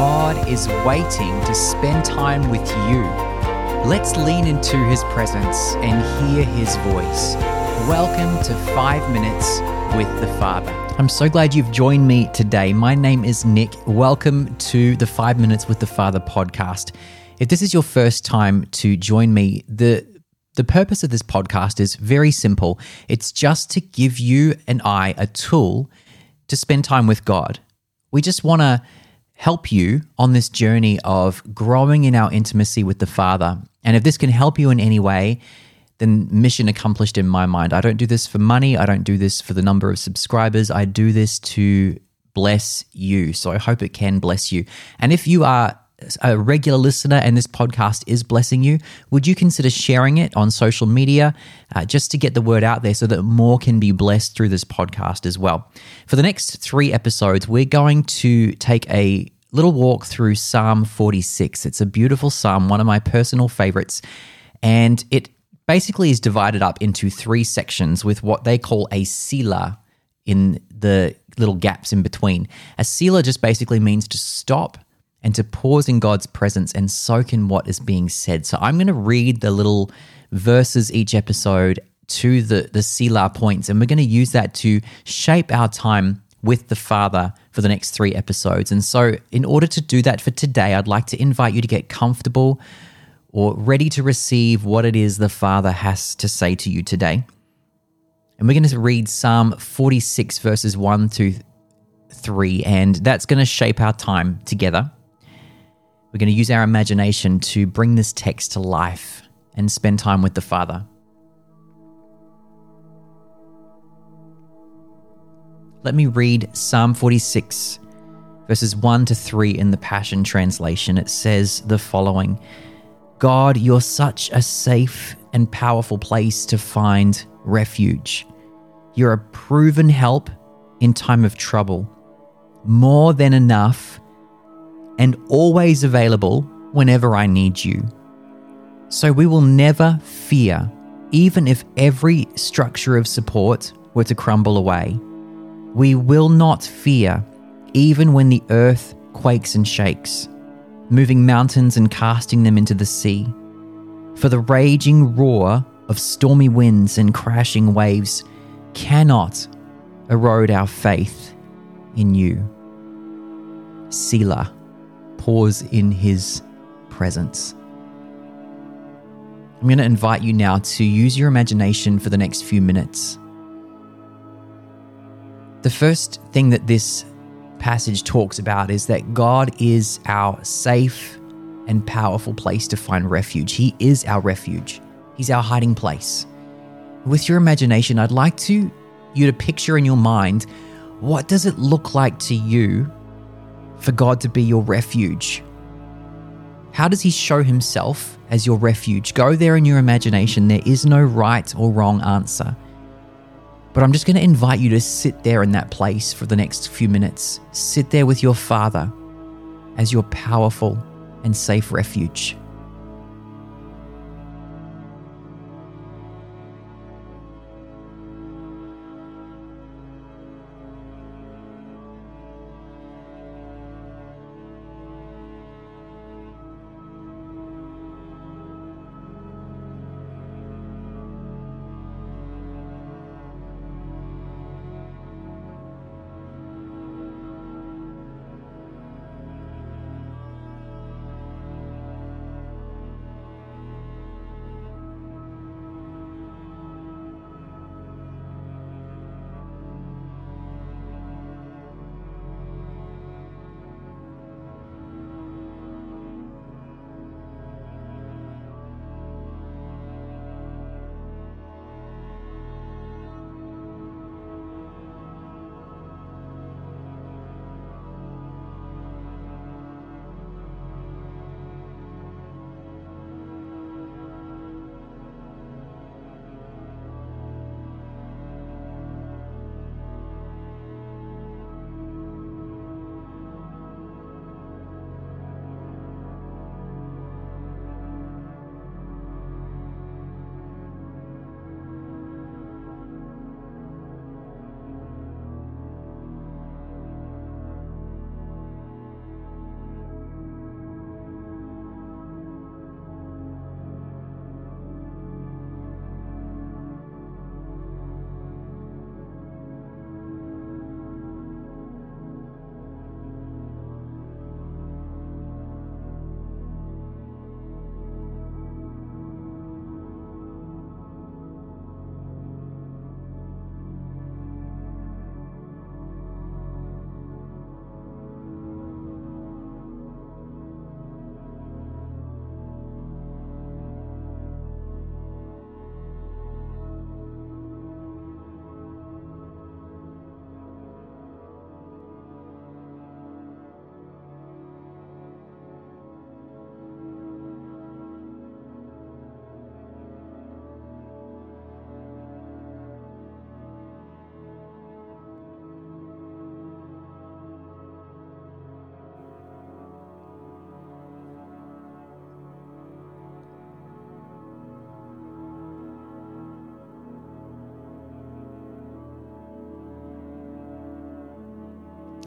God is waiting to spend time with you. Let's lean into His presence and hear His voice. Welcome to Five Minutes with the Father. I'm so glad you've joined me today. My name is Nick. Welcome to the Five Minutes with the Father podcast. If this is your first time to join me, the the purpose of this podcast is very simple. It's just to give you and I a tool to spend time with God. We just want to help you on this journey of growing in our intimacy with the Father. And if this can help you in any way, then mission accomplished in my mind. I don't do this for money. I don't do this for the number of subscribers. I do this to bless you. So I hope it can bless you. And if you are a regular listener and this podcast is blessing you, would you consider sharing it on social media uh, just to get the word out there so that more can be blessed through this podcast as well? For the next three episodes, we're going to take a little walk through Psalm 46. It's a beautiful psalm, one of my personal favorites, and it basically is divided up into three sections with what they call a Selah in the little gaps in between. A Selah just basically means to stop and to pause in God's presence and soak in what is being said. So I'm going to read the little verses each episode to the, the Selah points, and we're going to use that to shape our time with the Father for the next three episodes. And so, in order to do that for today, I'd like to invite you to get comfortable or ready to receive what it is the Father has to say to you today. And we're going to read Psalm 46, verses 1 to 3, and that's going to shape our time together. We're going to use our imagination to bring this text to life and spend time with the Father. Let me read Psalm 46, verses 1 to 3 in the Passion Translation. It says the following God, you're such a safe and powerful place to find refuge. You're a proven help in time of trouble, more than enough and always available whenever I need you. So we will never fear, even if every structure of support were to crumble away. We will not fear, even when the earth quakes and shakes, moving mountains and casting them into the sea. For the raging roar of stormy winds and crashing waves cannot erode our faith in you. Selah pause in His presence. I'm going to invite you now to use your imagination for the next few minutes. The first thing that this passage talks about is that God is our safe and powerful place to find refuge. He is our refuge, He's our hiding place. With your imagination, I'd like to you to picture in your mind what does it look like to you for God to be your refuge? How does He show Himself as your refuge? Go there in your imagination. There is no right or wrong answer. But I'm just going to invite you to sit there in that place for the next few minutes. Sit there with your Father as your powerful and safe refuge.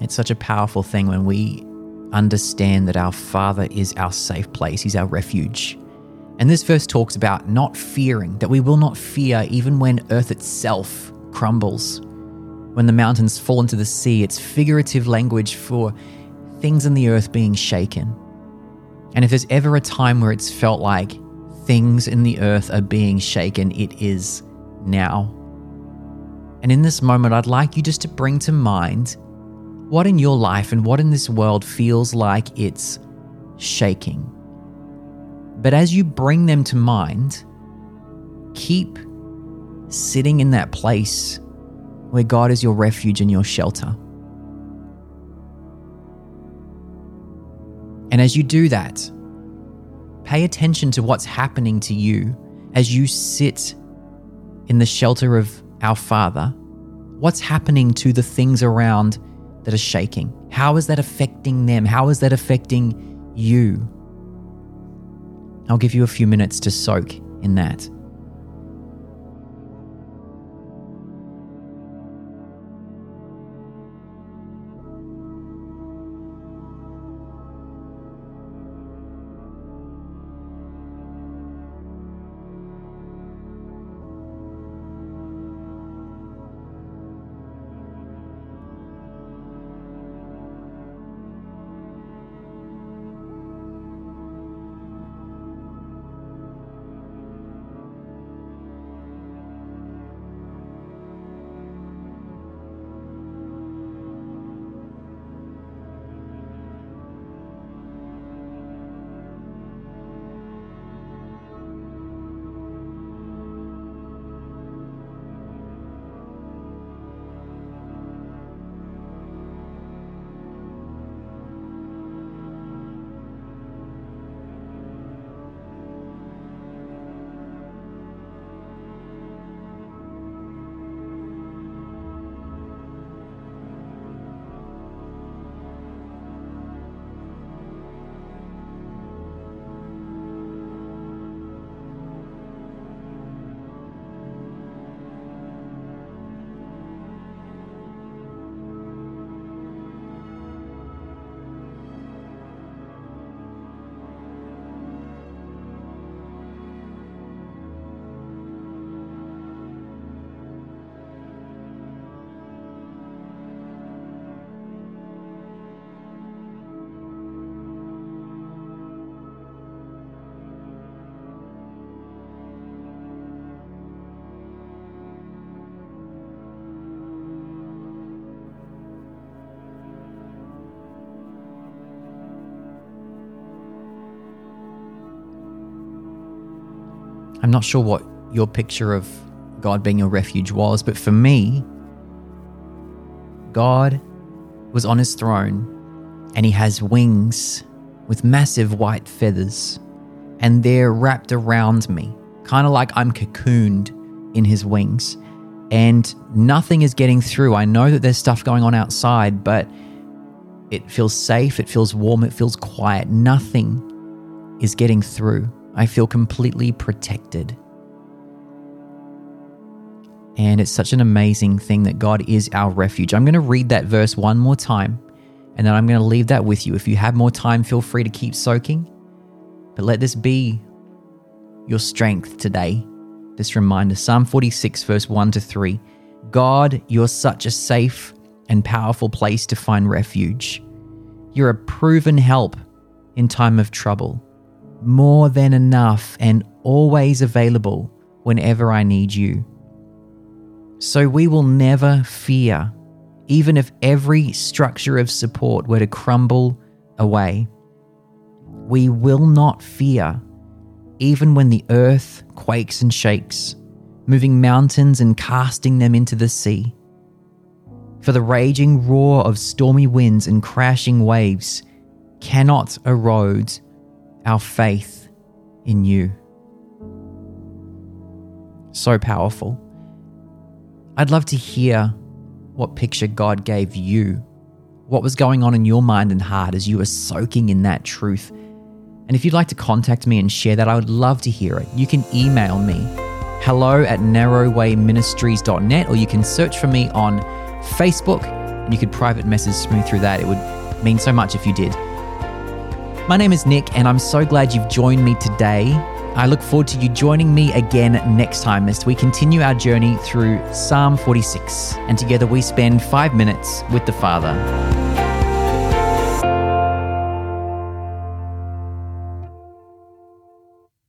It's such a powerful thing when we understand that our Father is our safe place, He's our refuge. And this verse talks about not fearing, that we will not fear even when earth itself crumbles. When the mountains fall into the sea, it's figurative language for things in the earth being shaken. And if there's ever a time where it's felt like things in the earth are being shaken, it is now. And in this moment, I'd like you just to bring to mind what in your life and what in this world feels like it's shaking. But as you bring them to mind, keep sitting in that place where God is your refuge and your shelter. And as you do that, pay attention to what's happening to you as you sit in the shelter of our Father. What's happening to the things around that are shaking? How is that affecting them? How is that affecting you? I'll give you a few minutes to soak in that. I'm not sure what your picture of God being your refuge was, but for me, God was on his throne and he has wings with massive white feathers, and they're wrapped around me, kind of like I'm cocooned in his wings. And nothing is getting through. I know that there's stuff going on outside, but it feels safe, it feels warm, it feels quiet. Nothing is getting through. I feel completely protected. And it's such an amazing thing that God is our refuge. I'm going to read that verse one more time, and then I'm going to leave that with you. If you have more time, feel free to keep soaking. But let this be your strength today. This reminder Psalm 46, verse 1 to 3. God, you're such a safe and powerful place to find refuge. You're a proven help in time of trouble more than enough and always available whenever I need you. So we will never fear, even if every structure of support were to crumble away. We will not fear, even when the earth quakes and shakes, moving mountains and casting them into the sea. For the raging roar of stormy winds and crashing waves cannot erode our faith in you. So powerful. I'd love to hear what picture God gave you, what was going on in your mind and heart as you were soaking in that truth. And if you'd like to contact me and share that, I would love to hear it. You can email me hello at narrowwayministries.net or you can search for me on Facebook and you could private message me through that. It would mean so much if you did. My name is Nick, and I'm so glad you've joined me today. I look forward to you joining me again next time as we continue our journey through Psalm 46, and together we spend five minutes with the Father.